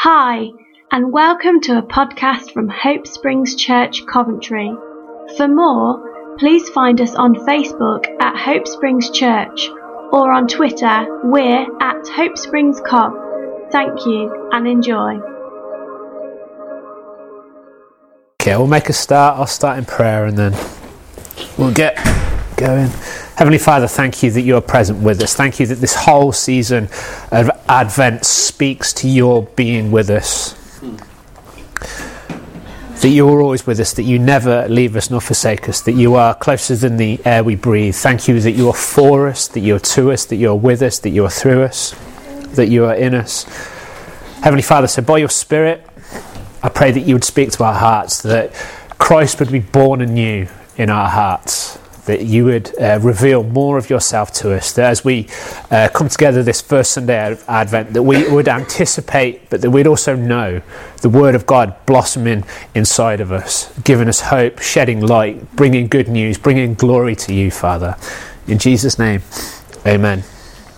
Hi, and welcome to a podcast from Hope Springs Church, Coventry. For more, please find us on Facebook at Hope Springs Church or on Twitter, we're at Hope Springs Cov. Thank you and enjoy. Okay, we'll make a start. I'll start in prayer and then we'll get going. Heavenly Father, thank you that you are present with us. Thank you that this whole season of Advent speaks to your being with us. That you are always with us, that you never leave us nor forsake us, that you are closer than the air we breathe. Thank you that you are for us, that you are to us, that you are with us, that you are through us, that you are in us. Heavenly Father, so by your Spirit, I pray that you would speak to our hearts, that Christ would be born anew in our hearts that you would uh, reveal more of yourself to us, that as we uh, come together this first Sunday of Advent, that we would anticipate, but that we'd also know the Word of God blossoming inside of us, giving us hope, shedding light, bringing good news, bringing glory to you, Father. In Jesus' name, amen.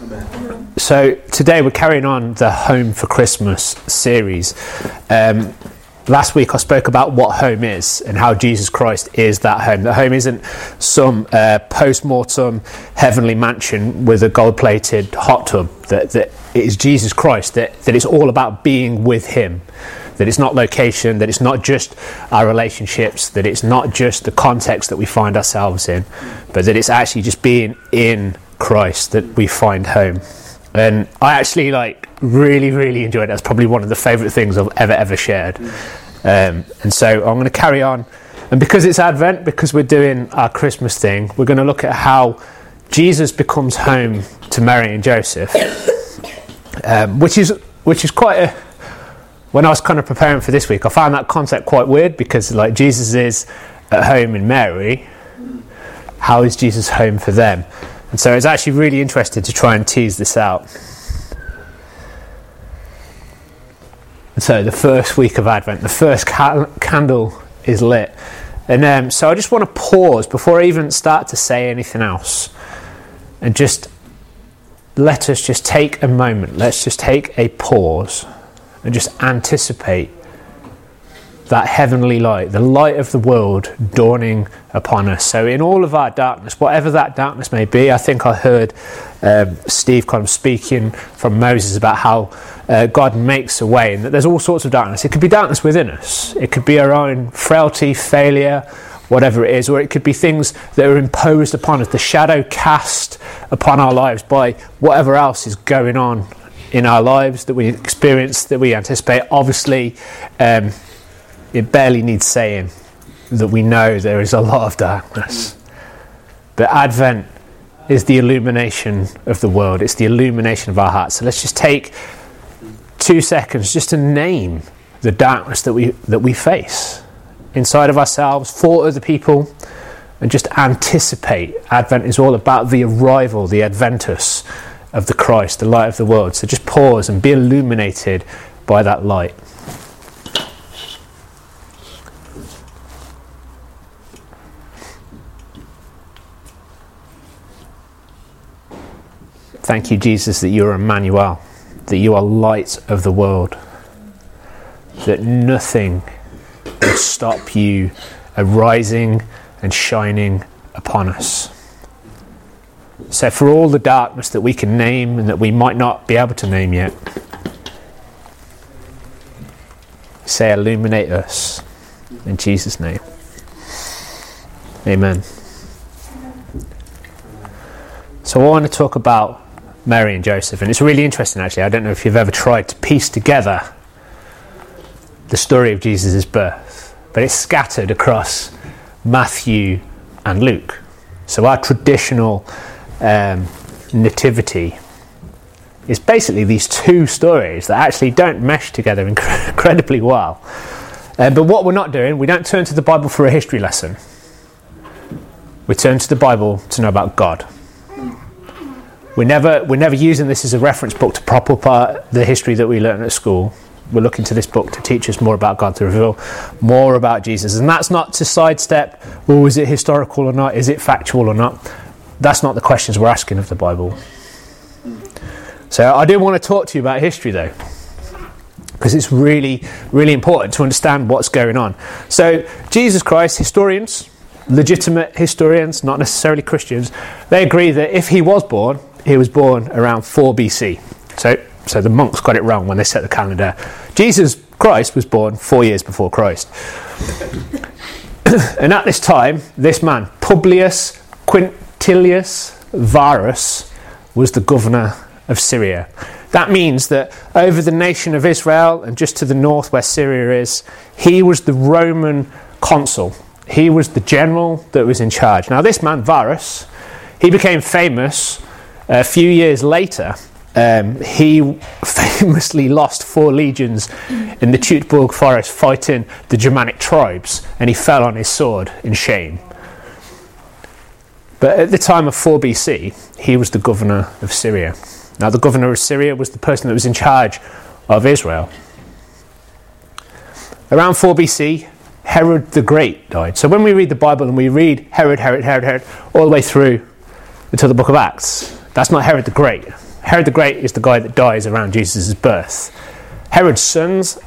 amen. So today we're carrying on the Home for Christmas series. Um, Last week I spoke about what home is and how Jesus Christ is that home. The home isn't some uh, post mortem heavenly mansion with a gold plated hot tub. That, that it is Jesus Christ, that, that it's all about being with Him. That it's not location, that it's not just our relationships, that it's not just the context that we find ourselves in, but that it's actually just being in Christ that we find home. And I actually like really, really enjoyed it. That's probably one of the favourite things I've ever, ever shared. Um, and so I'm going to carry on. And because it's Advent, because we're doing our Christmas thing, we're going to look at how Jesus becomes home to Mary and Joseph, um, which is which is quite a. When I was kind of preparing for this week, I found that concept quite weird because like Jesus is at home in Mary. How is Jesus home for them? And so it's actually really interesting to try and tease this out. And so the first week of Advent, the first ca- candle is lit. And um, so I just want to pause before I even start to say anything else and just let us just take a moment. Let's just take a pause and just anticipate that heavenly light, the light of the world dawning upon us. So, in all of our darkness, whatever that darkness may be, I think I heard um, Steve kind of speaking from Moses about how uh, God makes a way and that there's all sorts of darkness. It could be darkness within us, it could be our own frailty, failure, whatever it is, or it could be things that are imposed upon us, the shadow cast upon our lives by whatever else is going on in our lives that we experience, that we anticipate. Obviously, um, it barely needs saying that we know there is a lot of darkness. But Advent is the illumination of the world, it's the illumination of our hearts. So let's just take two seconds just to name the darkness that we, that we face inside of ourselves, for other people, and just anticipate. Advent is all about the arrival, the adventus of the Christ, the light of the world. So just pause and be illuminated by that light. Thank you, Jesus, that you are Emmanuel that you are light of the world, that nothing will stop you arising and shining upon us. So, for all the darkness that we can name and that we might not be able to name yet, say, illuminate us in Jesus' name. Amen. So, I want to talk about Mary and Joseph. And it's really interesting, actually. I don't know if you've ever tried to piece together the story of Jesus' birth, but it's scattered across Matthew and Luke. So our traditional um, nativity is basically these two stories that actually don't mesh together incredibly well. Uh, but what we're not doing, we don't turn to the Bible for a history lesson. We turn to the Bible to know about God. We're never, we're never using this as a reference book to prop up the history that we learned at school. We're looking to this book to teach us more about God, to reveal more about Jesus. And that's not to sidestep, well, is it historical or not? Is it factual or not? That's not the questions we're asking of the Bible. So I do want to talk to you about history, though, because it's really, really important to understand what's going on. So, Jesus Christ, historians, legitimate historians, not necessarily Christians, they agree that if he was born, he was born around 4 BC. So, so the monks got it wrong when they set the calendar. Jesus Christ was born four years before Christ. and at this time, this man, Publius Quintilius Varus, was the governor of Syria. That means that over the nation of Israel and just to the north where Syria is, he was the Roman consul. He was the general that was in charge. Now, this man, Varus, he became famous a few years later. Um, he famously lost four legions in the Teutoburg forest fighting the Germanic tribes, and he fell on his sword in shame. But at the time of 4 BC, he was the governor of Syria. Now, the governor of Syria was the person that was in charge of Israel. Around 4 BC, Herod the Great died. So when we read the Bible and we read Herod, Herod, Herod, Herod, all the way through until the book of Acts, that's not Herod the Great. Herod the Great is the guy that dies around Jesus' birth. Herod's sons,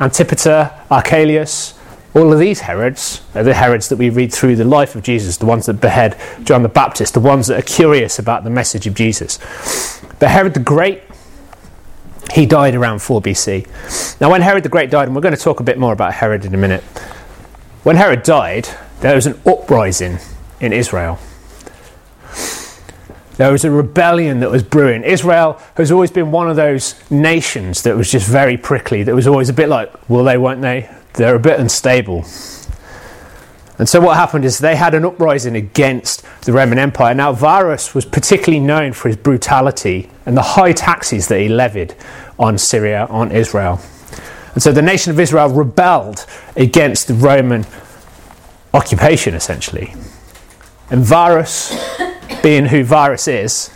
Antipater, Archelaus, all of these Herods are the Herods that we read through the life of Jesus, the ones that behead John the Baptist, the ones that are curious about the message of Jesus. But Herod the Great, he died around 4 BC. Now, when Herod the Great died, and we're going to talk a bit more about Herod in a minute, when Herod died, there was an uprising in Israel. There was a rebellion that was brewing. Israel has always been one of those nations that was just very prickly, that was always a bit like, will they, won't they? They're a bit unstable. And so what happened is they had an uprising against the Roman Empire. Now, Varus was particularly known for his brutality and the high taxes that he levied on Syria, on Israel. And so the nation of Israel rebelled against the Roman occupation, essentially. And Varus, being who Varus is,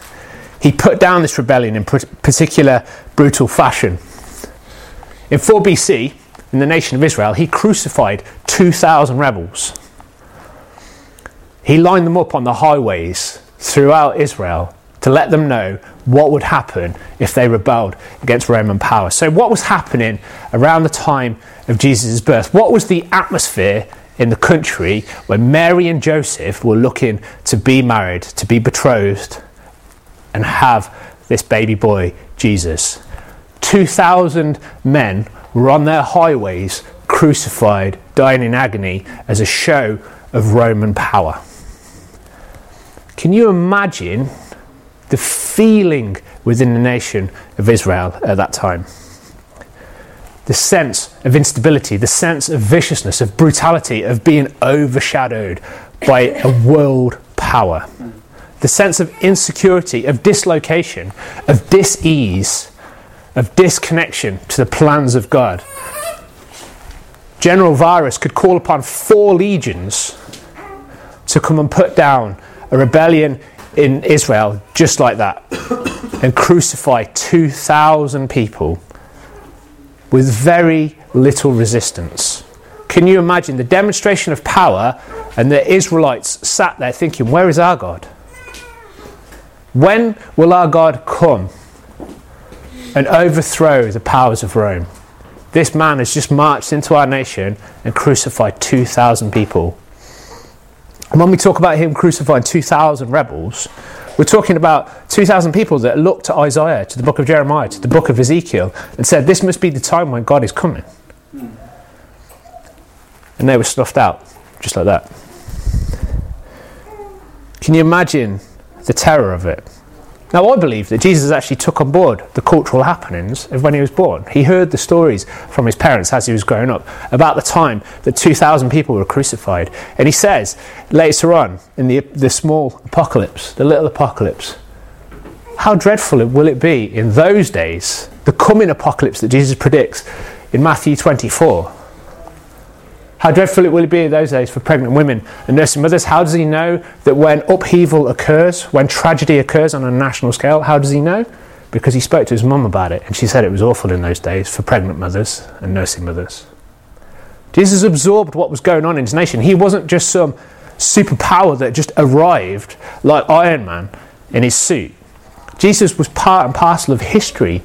he put down this rebellion in particular brutal fashion. In 4 BC, in the nation of Israel, he crucified 2,000 rebels. He lined them up on the highways throughout Israel to let them know what would happen if they rebelled against Roman power. So, what was happening around the time of Jesus' birth? What was the atmosphere in the country when Mary and Joseph were looking to be married, to be betrothed, and have this baby boy, Jesus? 2,000 men were on their highways, crucified, dying in agony as a show of Roman power. Can you imagine the feeling within the nation of Israel at that time? The sense of instability, the sense of viciousness, of brutality, of being overshadowed by a world power. The sense of insecurity, of dislocation, of dis ease of disconnection to the plans of God. General Varus could call upon four legions to come and put down a rebellion in Israel just like that and crucify 2,000 people with very little resistance. Can you imagine the demonstration of power and the Israelites sat there thinking, Where is our God? When will our God come and overthrow the powers of Rome. This man has just marched into our nation and crucified 2,000 people. And when we talk about him crucifying 2,000 rebels, we're talking about 2,000 people that looked to Isaiah, to the book of Jeremiah, to the book of Ezekiel, and said, This must be the time when God is coming. And they were snuffed out, just like that. Can you imagine the terror of it? Now, I believe that Jesus actually took on board the cultural happenings of when he was born. He heard the stories from his parents as he was growing up about the time that 2,000 people were crucified. And he says later on in the, the small apocalypse, the little apocalypse, how dreadful will it be in those days, the coming apocalypse that Jesus predicts in Matthew 24? How dreadful it will be in those days for pregnant women and nursing mothers. How does he know that when upheaval occurs, when tragedy occurs on a national scale, how does he know? Because he spoke to his mum about it, and she said it was awful in those days for pregnant mothers and nursing mothers. Jesus absorbed what was going on in his nation. He wasn't just some superpower that just arrived like Iron Man in his suit. Jesus was part and parcel of history,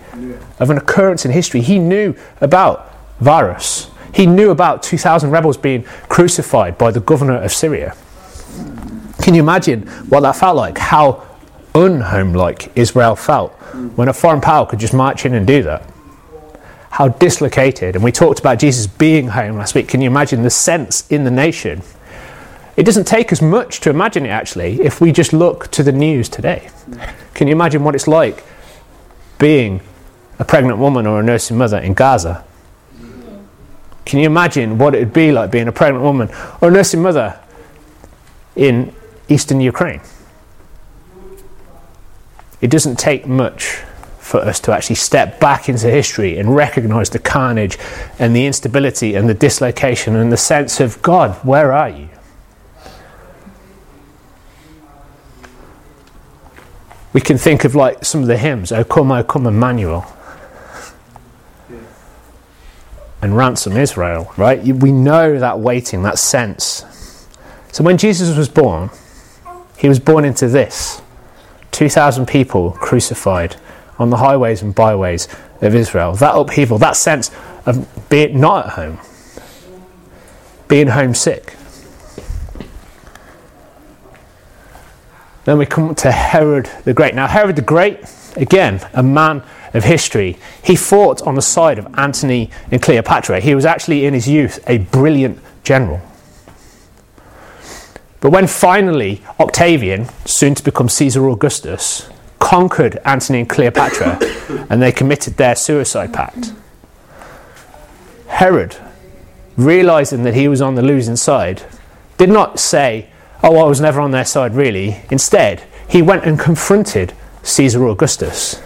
of an occurrence in history. He knew about Varus. He knew about 2,000 rebels being crucified by the governor of Syria. Can you imagine what that felt like? How unhomelike Israel felt when a foreign power could just march in and do that? How dislocated. And we talked about Jesus being home last week. Can you imagine the sense in the nation? It doesn't take us much to imagine it actually if we just look to the news today. Can you imagine what it's like being a pregnant woman or a nursing mother in Gaza? Can you imagine what it would be like being a pregnant woman or a nursing mother in eastern Ukraine? It doesn't take much for us to actually step back into history and recognize the carnage and the instability and the dislocation and the sense of God, where are you? We can think of like some of the hymns, O come, O come, Emmanuel and ransom Israel, right? We know that waiting, that sense. So when Jesus was born, he was born into this 2,000 people crucified on the highways and byways of Israel. That upheaval, that sense of being not at home, being homesick. Then we come to Herod the Great. Now, Herod the Great, again, a man of history. He fought on the side of Antony and Cleopatra. He was actually, in his youth, a brilliant general. But when finally Octavian, soon to become Caesar Augustus, conquered Antony and Cleopatra and they committed their suicide pact, Herod, realizing that he was on the losing side, did not say, Oh, I was never on their side, really. Instead, he went and confronted Caesar Augustus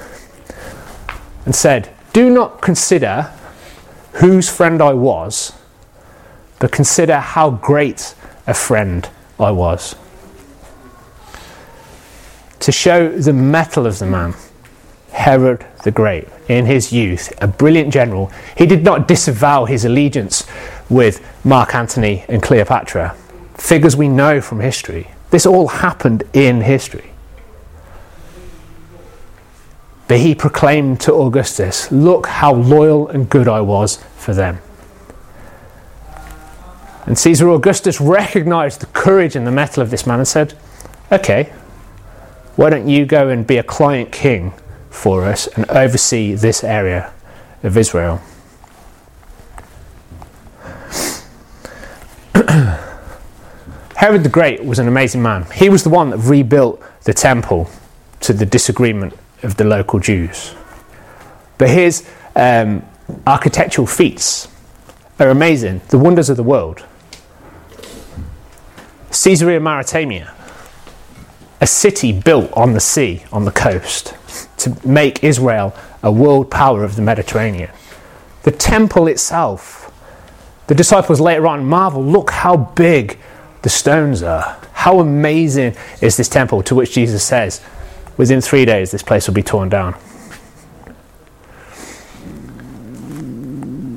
and said, Do not consider whose friend I was, but consider how great a friend I was. To show the mettle of the man, Herod the Great, in his youth, a brilliant general, he did not disavow his allegiance with Mark Antony and Cleopatra, figures we know from history. This all happened in history. But he proclaimed to Augustus, Look how loyal and good I was for them. And Caesar Augustus recognized the courage and the mettle of this man and said, Okay, why don't you go and be a client king for us and oversee this area of Israel? Herod the Great was an amazing man. He was the one that rebuilt the temple to the disagreement of the local Jews. But his um, architectural feats are amazing, the wonders of the world. Caesarea Maritima, a city built on the sea, on the coast, to make Israel a world power of the Mediterranean. The temple itself, the disciples later on marvel look how big the stones are. How amazing is this temple to which Jesus says, Within three days, this place will be torn down.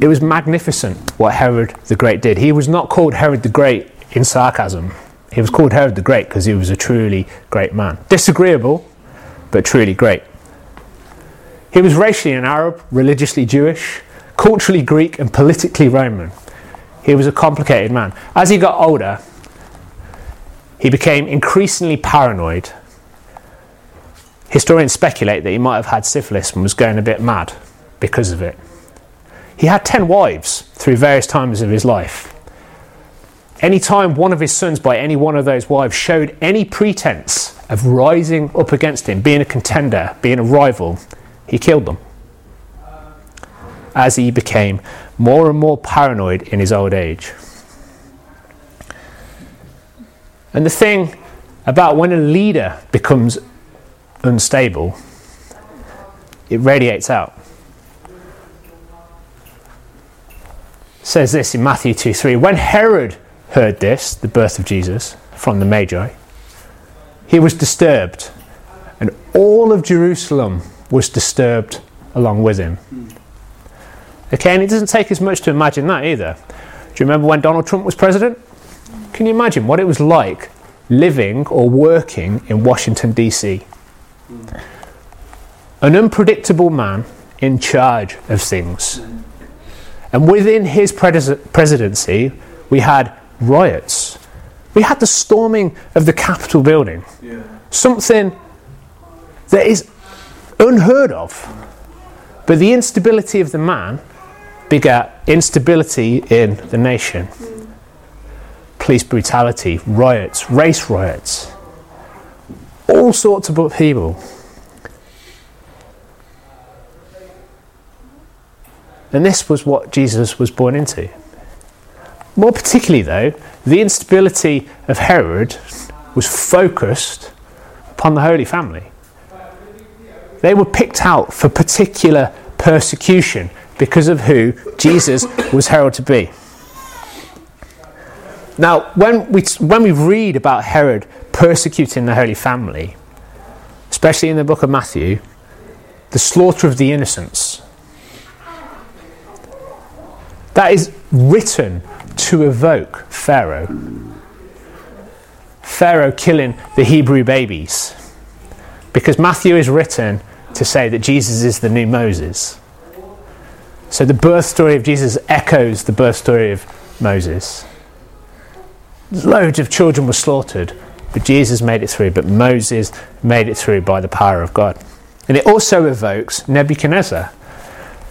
It was magnificent what Herod the Great did. He was not called Herod the Great in sarcasm. He was called Herod the Great because he was a truly great man. Disagreeable, but truly great. He was racially an Arab, religiously Jewish, culturally Greek, and politically Roman. He was a complicated man. As he got older, he became increasingly paranoid Historians speculate that he might have had syphilis and was going a bit mad because of it. He had 10 wives through various times of his life. Any time one of his sons, by any one of those wives, showed any pretense of rising up against him, being a contender, being a rival, he killed them. As he became more and more paranoid in his old age. And the thing about when a leader becomes unstable, it radiates out. It says this in Matthew 2 3. When Herod heard this, the birth of Jesus, from the Magi, he was disturbed, and all of Jerusalem was disturbed along with him. Okay, and it doesn't take as much to imagine that either. Do you remember when Donald Trump was president? Can you imagine what it was like living or working in Washington, D.C.? An unpredictable man in charge of things. And within his pres- presidency, we had riots. We had the storming of the Capitol building. Yeah. Something that is unheard of. But the instability of the man begat instability in the nation. Police brutality, riots, race riots, all sorts of upheaval. And this was what Jesus was born into. More particularly, though, the instability of Herod was focused upon the Holy Family. They were picked out for particular persecution because of who Jesus was heralded to be. Now, when we, when we read about Herod persecuting the Holy Family, especially in the book of Matthew, the slaughter of the innocents, that is written to evoke Pharaoh. Pharaoh killing the Hebrew babies. Because Matthew is written to say that Jesus is the new Moses. So the birth story of Jesus echoes the birth story of Moses. Loads of children were slaughtered, but Jesus made it through, but Moses made it through by the power of God. And it also evokes Nebuchadnezzar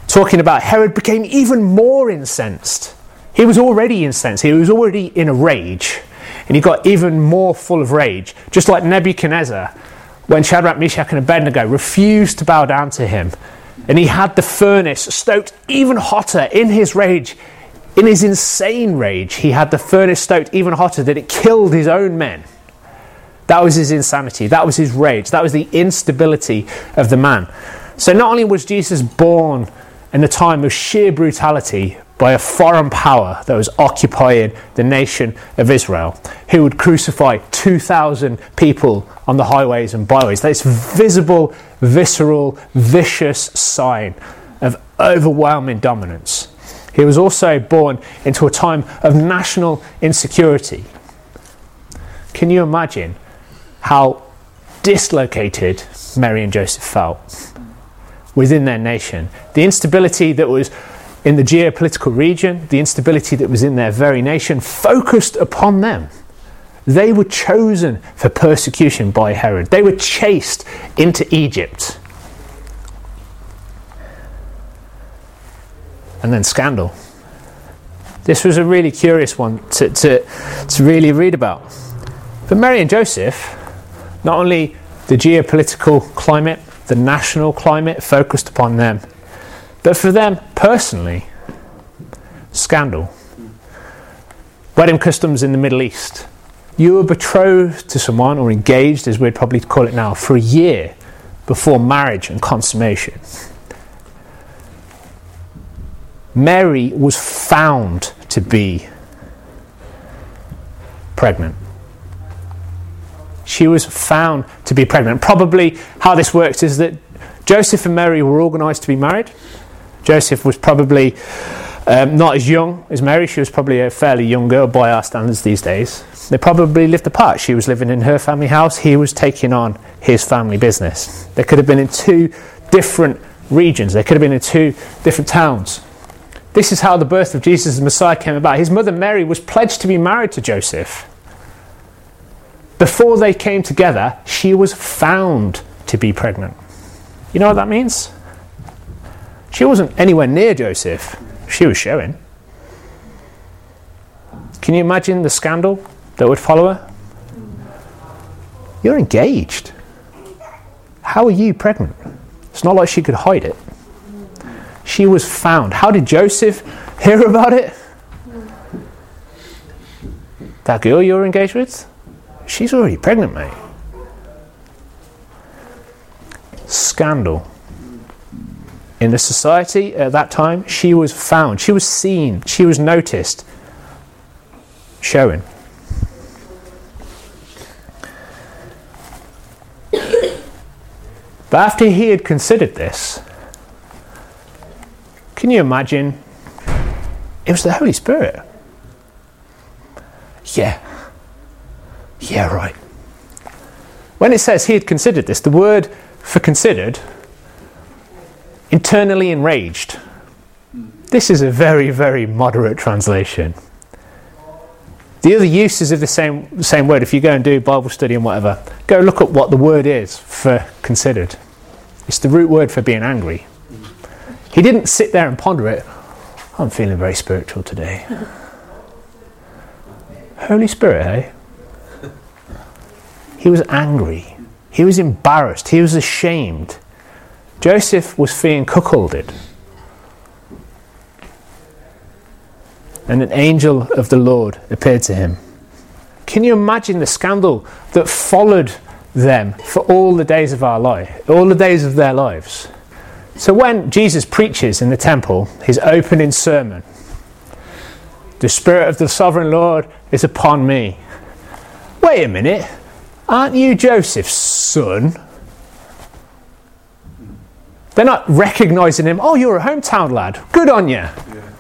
talking about Herod became even more incensed. He was already incensed, he was already in a rage, and he got even more full of rage, just like Nebuchadnezzar when Shadrach, Meshach, and Abednego refused to bow down to him. And he had the furnace stoked even hotter in his rage. In his insane rage, he had the furnace stoked even hotter that it killed his own men. That was his insanity. That was his rage. That was the instability of the man. So not only was Jesus born in a time of sheer brutality by a foreign power that was occupying the nation of Israel, who would crucify 2,000 people on the highways and byways. This visible, visceral, vicious sign of overwhelming dominance. He was also born into a time of national insecurity. Can you imagine how dislocated Mary and Joseph felt? within their nation. The instability that was in the geopolitical region, the instability that was in their very nation, focused upon them. They were chosen for persecution by Herod. They were chased into Egypt. And then scandal. This was a really curious one to, to, to really read about. But Mary and Joseph, not only the geopolitical climate, the national climate focused upon them. But for them personally, scandal. Wedding customs in the Middle East. You were betrothed to someone or engaged, as we'd probably call it now, for a year before marriage and consummation. Mary was found to be pregnant she was found to be pregnant. Probably how this works is that Joseph and Mary were organised to be married. Joseph was probably um, not as young as Mary. She was probably a fairly young girl by our standards these days. They probably lived apart. She was living in her family house. He was taking on his family business. They could have been in two different regions. They could have been in two different towns. This is how the birth of Jesus, the Messiah, came about. His mother Mary was pledged to be married to Joseph. Before they came together, she was found to be pregnant. You know what that means? She wasn't anywhere near Joseph, she was showing. Can you imagine the scandal that would follow her? You're engaged. How are you pregnant? It's not like she could hide it. She was found. How did Joseph hear about it? That girl you're engaged with? She's already pregnant, mate. Scandal. In the society at that time, she was found, she was seen, she was noticed, showing. But after he had considered this, can you imagine? It was the Holy Spirit. Yeah, yeah, right. When it says he had considered this, the word for considered internally enraged. This is a very, very moderate translation. The other uses of the same, same word, if you go and do Bible study and whatever, go look at what the word is for considered. It's the root word for being angry. He didn't sit there and ponder it. I'm feeling very spiritual today. Holy Spirit, eh? He was angry. He was embarrassed. He was ashamed. Joseph was feeling cuckolded. And an angel of the Lord appeared to him. Can you imagine the scandal that followed them for all the days of our life, all the days of their lives? So when Jesus preaches in the temple, his opening sermon, the Spirit of the Sovereign Lord is upon me. Wait a minute. Aren't you Joseph's son? They're not recognizing him. Oh, you're a hometown lad. Good on you. Yeah.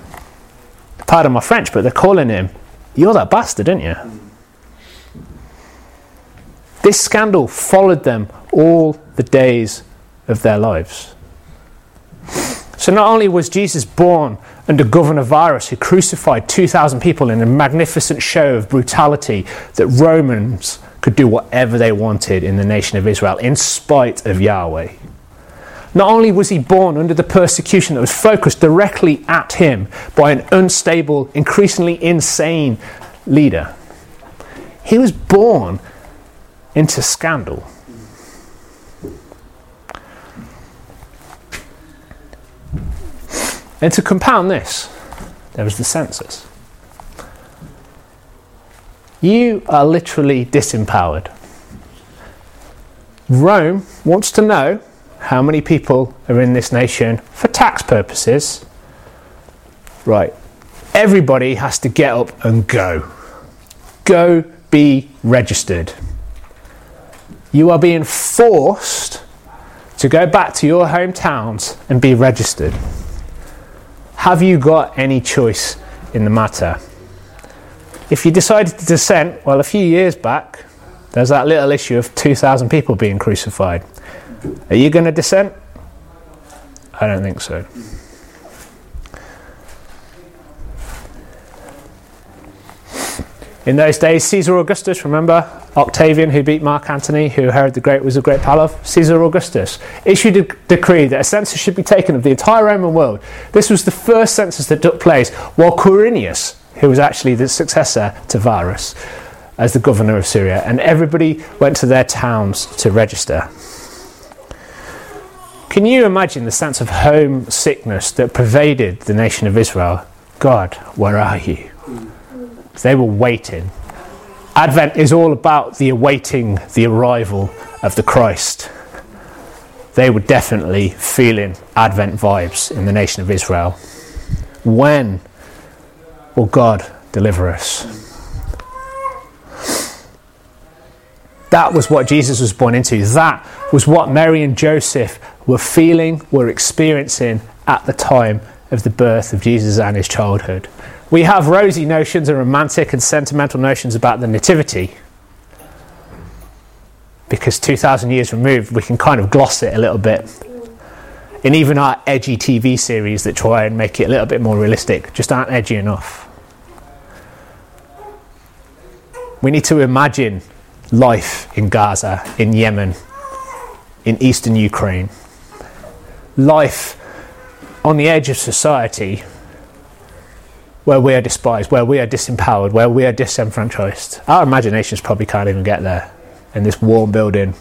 Pardon my French, but they're calling him, You're that bastard, aren't you? This scandal followed them all the days of their lives. So not only was Jesus born under Governor Varus, who crucified 2,000 people in a magnificent show of brutality that Romans could do whatever they wanted in the nation of Israel, in spite of Yahweh. Not only was he born under the persecution that was focused directly at him by an unstable, increasingly insane leader, he was born into scandal. And to compound this, there was the census. You are literally disempowered. Rome wants to know how many people are in this nation for tax purposes. Right, everybody has to get up and go. Go be registered. You are being forced to go back to your hometowns and be registered. Have you got any choice in the matter? If you decided to dissent, well, a few years back, there's that little issue of 2,000 people being crucified. Are you going to dissent? I don't think so. In those days, Caesar Augustus, remember Octavian, who beat Mark Antony, who Herod the Great was a great pal of? Caesar Augustus issued a decree that a census should be taken of the entire Roman world. This was the first census that took place while Quirinius, who was actually the successor to Varus, as the governor of Syria, and everybody went to their towns to register. Can you imagine the sense of homesickness that pervaded the nation of Israel? God, where are you? They were waiting. Advent is all about the awaiting the arrival of the Christ. They were definitely feeling Advent vibes in the nation of Israel. When will God deliver us? That was what Jesus was born into. That was what Mary and Joseph were feeling, were experiencing at the time of the birth of Jesus and his childhood. We have rosy notions and romantic and sentimental notions about the Nativity. Because 2,000 years removed, we can kind of gloss it a little bit. And even our edgy TV series that try and make it a little bit more realistic just aren't edgy enough. We need to imagine life in Gaza, in Yemen, in eastern Ukraine. Life on the edge of society where we are despised, where we are disempowered, where we are disenfranchised. Our imaginations probably can't even get there in this warm building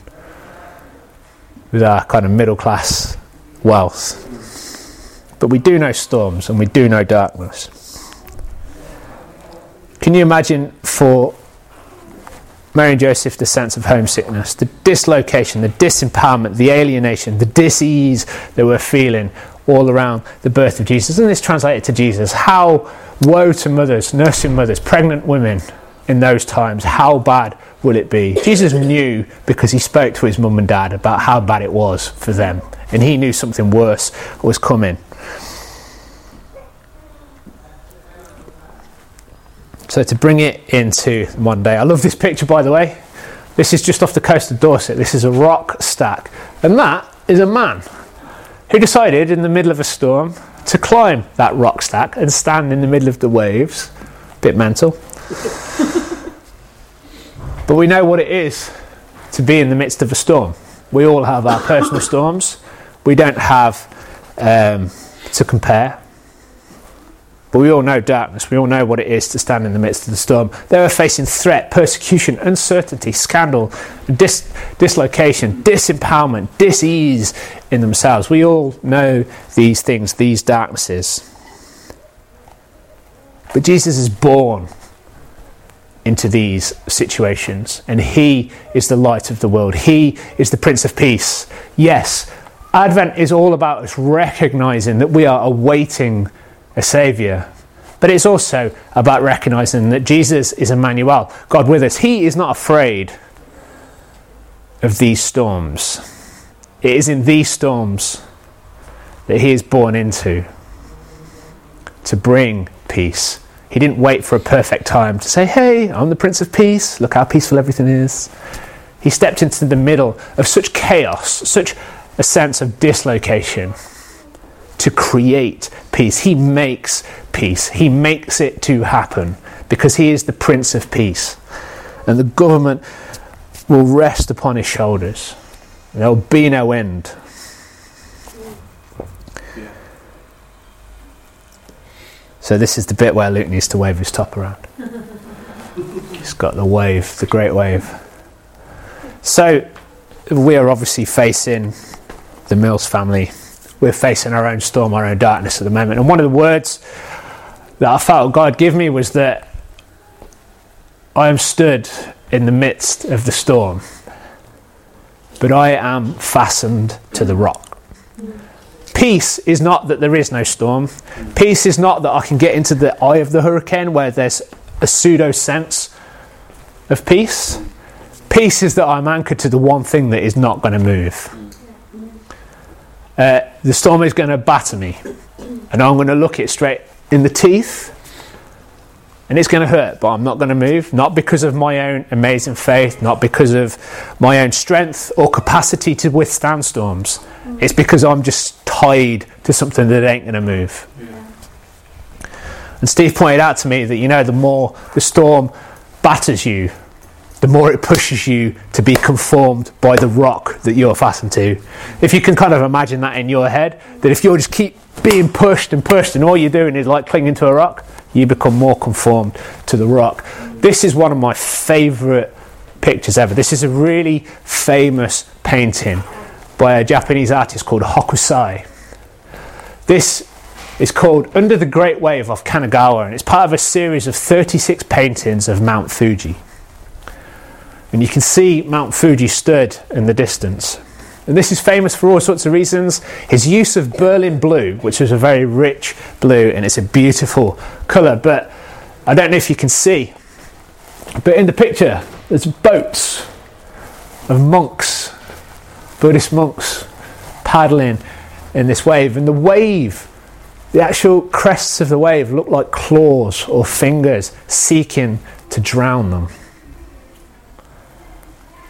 with our kind of middle class wealth. But we do know storms and we do know darkness. Can you imagine for Mary and Joseph the sense of homesickness, the dislocation, the disempowerment, the alienation, the disease that we're feeling all around the birth of Jesus? And this translated to Jesus. How woe to mothers, nursing mothers, pregnant women in those times. How bad will it be? Jesus knew because he spoke to his mum and dad about how bad it was for them. And he knew something worse was coming. So to bring it into one day, I love this picture by the way. This is just off the coast of Dorset. This is a rock stack, and that is a man who decided in the middle of a storm to climb that rock stack and stand in the middle of the waves. Bit mental. but we know what it is to be in the midst of a storm. We all have our personal storms. We don't have um, to compare. But we all know darkness. We all know what it is to stand in the midst of the storm. They were facing threat, persecution, uncertainty, scandal, dis- dislocation, disempowerment, disease in themselves. We all know these things, these darknesses. But Jesus is born into these situations, and He is the light of the world. He is the Prince of Peace. Yes, Advent is all about us recognizing that we are awaiting a Saviour. But it's also about recognizing that Jesus is Emmanuel, God with us. He is not afraid of these storms. It is in these storms that He is born into to bring peace. He didn't wait for a perfect time to say, Hey, I'm the Prince of Peace. Look how peaceful everything is. He stepped into the middle of such chaos, such a sense of dislocation to create peace. He makes peace. He makes it to happen because he is the Prince of Peace. And the government will rest upon his shoulders. There will be no end. So this is the bit where Luke needs to wave his top around. He's got the wave, the great wave. So we are obviously facing the Mills family we're facing our own storm, our own darkness at the moment. And one of the words that I felt God give me was that I am stood in the midst of the storm, but I am fastened to the rock. Peace is not that there is no storm. Peace is not that I can get into the eye of the hurricane where there's a pseudo sense of peace. Peace is that I'm anchored to the one thing that is not going to move. Uh, the storm is going to batter me, and I'm going to look it straight in the teeth, and it's going to hurt, but I'm not going to move, not because of my own amazing faith, not because of my own strength or capacity to withstand storms. It's because I'm just tied to something that ain't going to move. And Steve pointed out to me that, you know, the more the storm batters you, the more it pushes you to be conformed by the rock that you're fastened to. If you can kind of imagine that in your head, that if you just keep being pushed and pushed and all you're doing is like clinging to a rock, you become more conformed to the rock. This is one of my favourite pictures ever. This is a really famous painting by a Japanese artist called Hokusai. This is called Under the Great Wave of Kanagawa and it's part of a series of 36 paintings of Mount Fuji. And you can see Mount Fuji stood in the distance. And this is famous for all sorts of reasons. His use of Berlin blue, which is a very rich blue and it's a beautiful colour. But I don't know if you can see, but in the picture, there's boats of monks, Buddhist monks, paddling in this wave. And the wave, the actual crests of the wave, look like claws or fingers seeking to drown them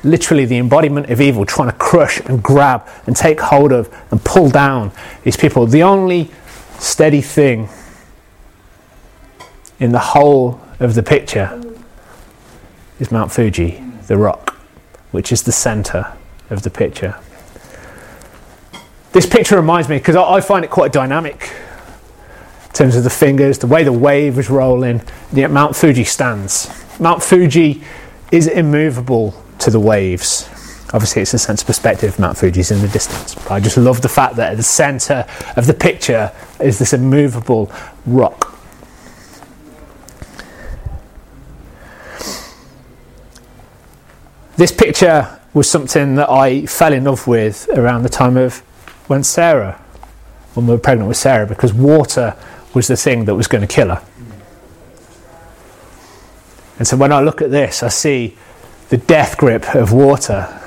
literally the embodiment of evil, trying to crush and grab and take hold of and pull down these people. The only steady thing in the whole of the picture is Mount Fuji, the rock, which is the center of the picture. This picture reminds me, because I, find it quite dynamic in terms of the fingers, the way the wave is rolling, yet Mount Fuji stands. Mount Fuji is immovable to the waves. Obviously, it's a sense of perspective. Mount Fuji's in the distance. But I just love the fact that at the centre of the picture is this immovable rock. This picture was something that I fell in love with around the time of when Sarah, when we were pregnant with Sarah, because water was the thing that was going to kill her. And so when I look at this, I see the death grip of water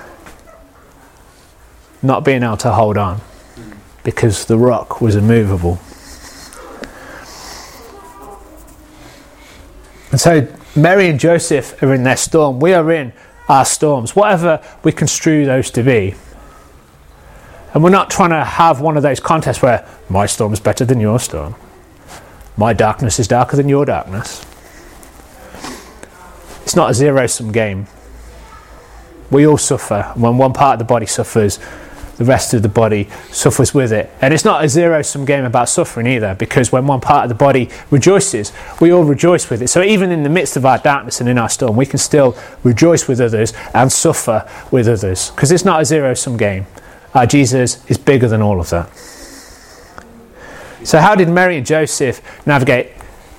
not being able to hold on because the rock was immovable. And so Mary and Joseph are in their storm. We are in our storms, whatever we construe those to be. And we're not trying to have one of those contests where my storm is better than your storm. My darkness is darker than your darkness. It's not a zero sum game. We all suffer. When one part of the body suffers, the rest of the body suffers with it. And it's not a zero sum game about suffering either, because when one part of the body rejoices, we all rejoice with it. So even in the midst of our darkness and in our storm, we can still rejoice with others and suffer with others, because it's not a zero sum game. Our Jesus is bigger than all of that. So, how did Mary and Joseph navigate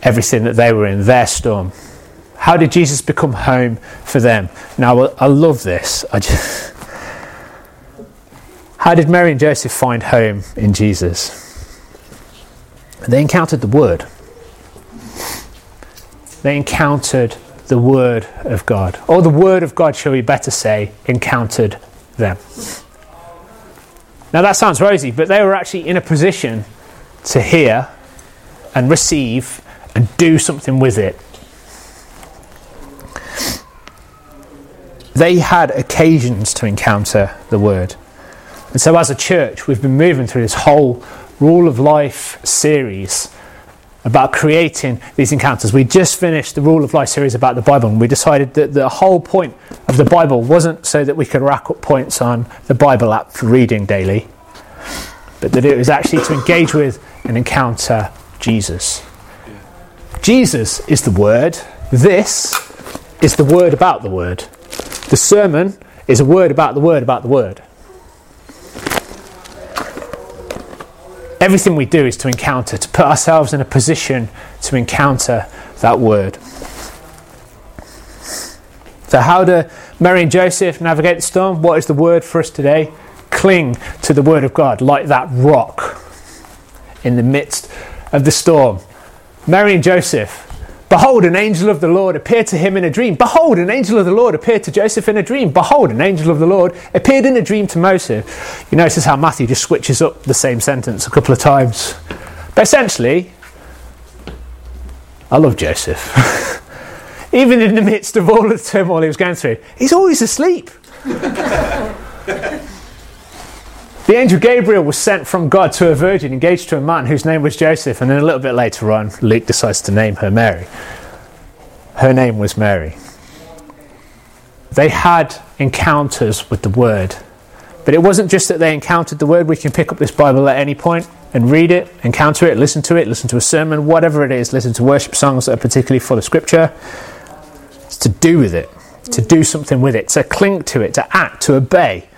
everything that they were in, their storm? How did Jesus become home for them? Now, I love this. I just. How did Mary and Joseph find home in Jesus? They encountered the Word. They encountered the Word of God. Or the Word of God, shall we better say, encountered them. Now that sounds rosy, but they were actually in a position to hear and receive and do something with it. They had occasions to encounter the Word. And so, as a church, we've been moving through this whole Rule of Life series about creating these encounters. We just finished the Rule of Life series about the Bible, and we decided that the whole point of the Bible wasn't so that we could rack up points on the Bible app for reading daily, but that it was actually to engage with and encounter Jesus. Jesus is the Word. This is the Word about the Word. The sermon is a word about the Word about the Word. Everything we do is to encounter, to put ourselves in a position to encounter that word. So, how do Mary and Joseph navigate the storm? What is the word for us today? Cling to the word of God like that rock in the midst of the storm. Mary and Joseph Behold, an angel of the Lord appeared to him in a dream. Behold, an angel of the Lord appeared to Joseph in a dream. Behold, an angel of the Lord appeared in a dream to Moses. You notice how Matthew just switches up the same sentence a couple of times. But essentially, I love Joseph. Even in the midst of all the turmoil he was going through, he's always asleep. The angel Gabriel was sent from God to a virgin engaged to a man whose name was Joseph, and then a little bit later on, Luke decides to name her Mary. Her name was Mary. They had encounters with the Word. But it wasn't just that they encountered the Word. We can pick up this Bible at any point and read it, encounter it, listen to it, listen to a sermon, whatever it is, listen to worship songs that are particularly full of Scripture. It's to do with it, to do something with it, to cling to it, to act, to obey.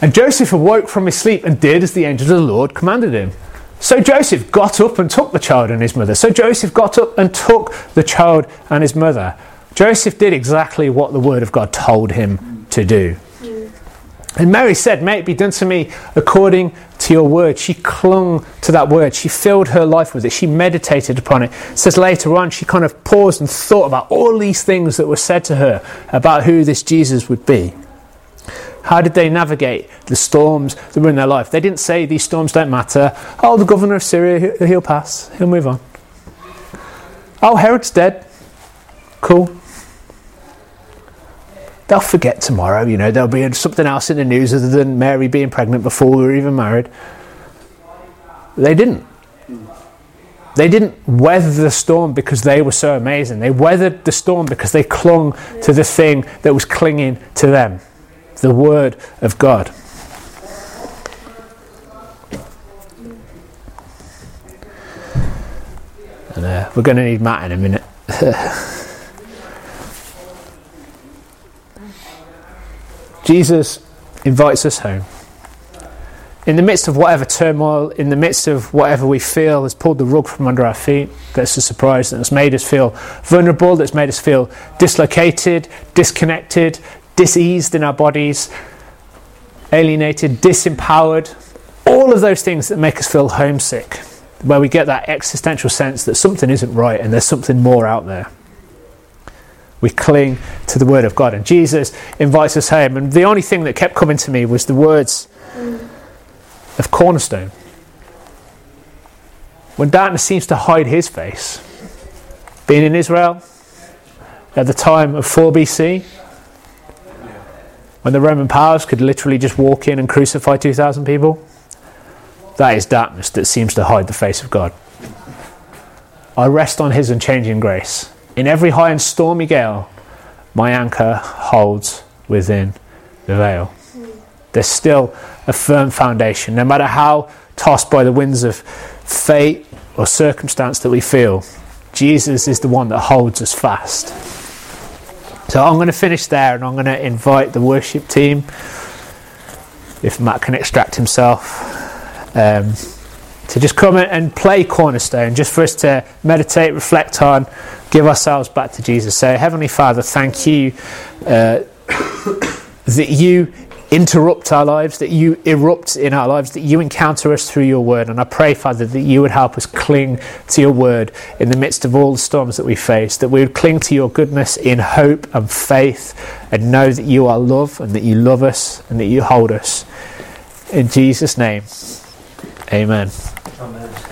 And Joseph awoke from his sleep and did as the angel of the Lord commanded him. So Joseph got up and took the child and his mother. So Joseph got up and took the child and his mother. Joseph did exactly what the word of God told him to do. And Mary said, May it be done to me according to your word. She clung to that word. She filled her life with it. She meditated upon it. it. Says later on, she kind of paused and thought about all these things that were said to her about who this Jesus would be. How did they navigate the storms that were in their life? They didn't say these storms don't matter. Oh, the governor of Syria, he'll pass, he'll move on. Oh, Herod's dead. Cool. They'll forget tomorrow, you know, there'll be something else in the news other than Mary being pregnant before we were even married. They didn't. They didn't weather the storm because they were so amazing. They weathered the storm because they clung to the thing that was clinging to them the Word of God. And uh, we're going to need Matt in a minute. Jesus invites us home. In the midst of whatever turmoil, in the midst of whatever we feel has pulled the rug from under our feet, that's a surprise, that's made us feel vulnerable, that's made us feel dislocated, disconnected, diseased in our bodies, alienated, disempowered, all of those things that make us feel homesick, where we get that existential sense that something isn't right and there's something more out there. We cling to the Word of God, and Jesus invites us home. And the only thing that kept coming to me was the words of Cornerstone. When darkness seems to hide his face, being in Israel at the time of 4 BC, when the Roman powers could literally just walk in and crucify 2,000 people? That is darkness that seems to hide the face of God. I rest on His unchanging grace. In every high and stormy gale, my anchor holds within the veil. There's still a firm foundation, no matter how tossed by the winds of fate or circumstance that we feel. Jesus is the one that holds us fast. So I'm going to finish there and I'm going to invite the worship team, if Matt can extract himself, um, to just come and play Cornerstone, just for us to meditate, reflect on, give ourselves back to Jesus. So, Heavenly Father, thank you uh, that you interrupt our lives, that you erupt in our lives, that you encounter us through your word. And I pray, Father, that you would help us cling to your word in the midst of all the storms that we face, that we would cling to your goodness in hope and faith and know that you are love and that you love us and that you hold us. In Jesus' name, amen. Amen.